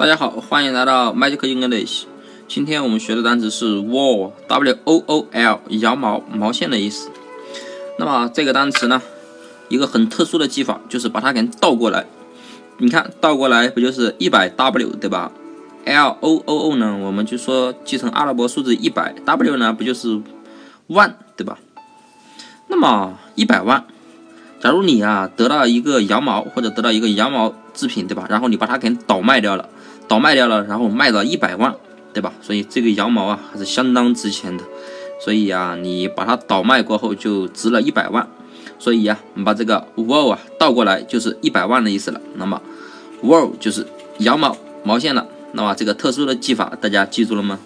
大家好，欢迎来到 Magic English。今天我们学的单词是 wool，w o o l，羊毛、毛线的意思。那么这个单词呢，一个很特殊的记法就是把它给倒过来。你看倒过来不就是一百 w 对吧？l o o o 呢，我们就说记成阿拉伯数字一百，w 呢不就是万对吧？那么一百万，假如你啊得到一个羊毛或者得到一个羊毛制品对吧？然后你把它给倒卖掉了。倒卖掉了，然后卖了一百万，对吧？所以这个羊毛啊还是相当值钱的。所以啊，你把它倒卖过后就值了一百万。所以呀，你把这个 wool 啊倒过来就是一百万的意思了。那么 wool 就是羊毛毛线了。那么这个特殊的技法大家记住了吗？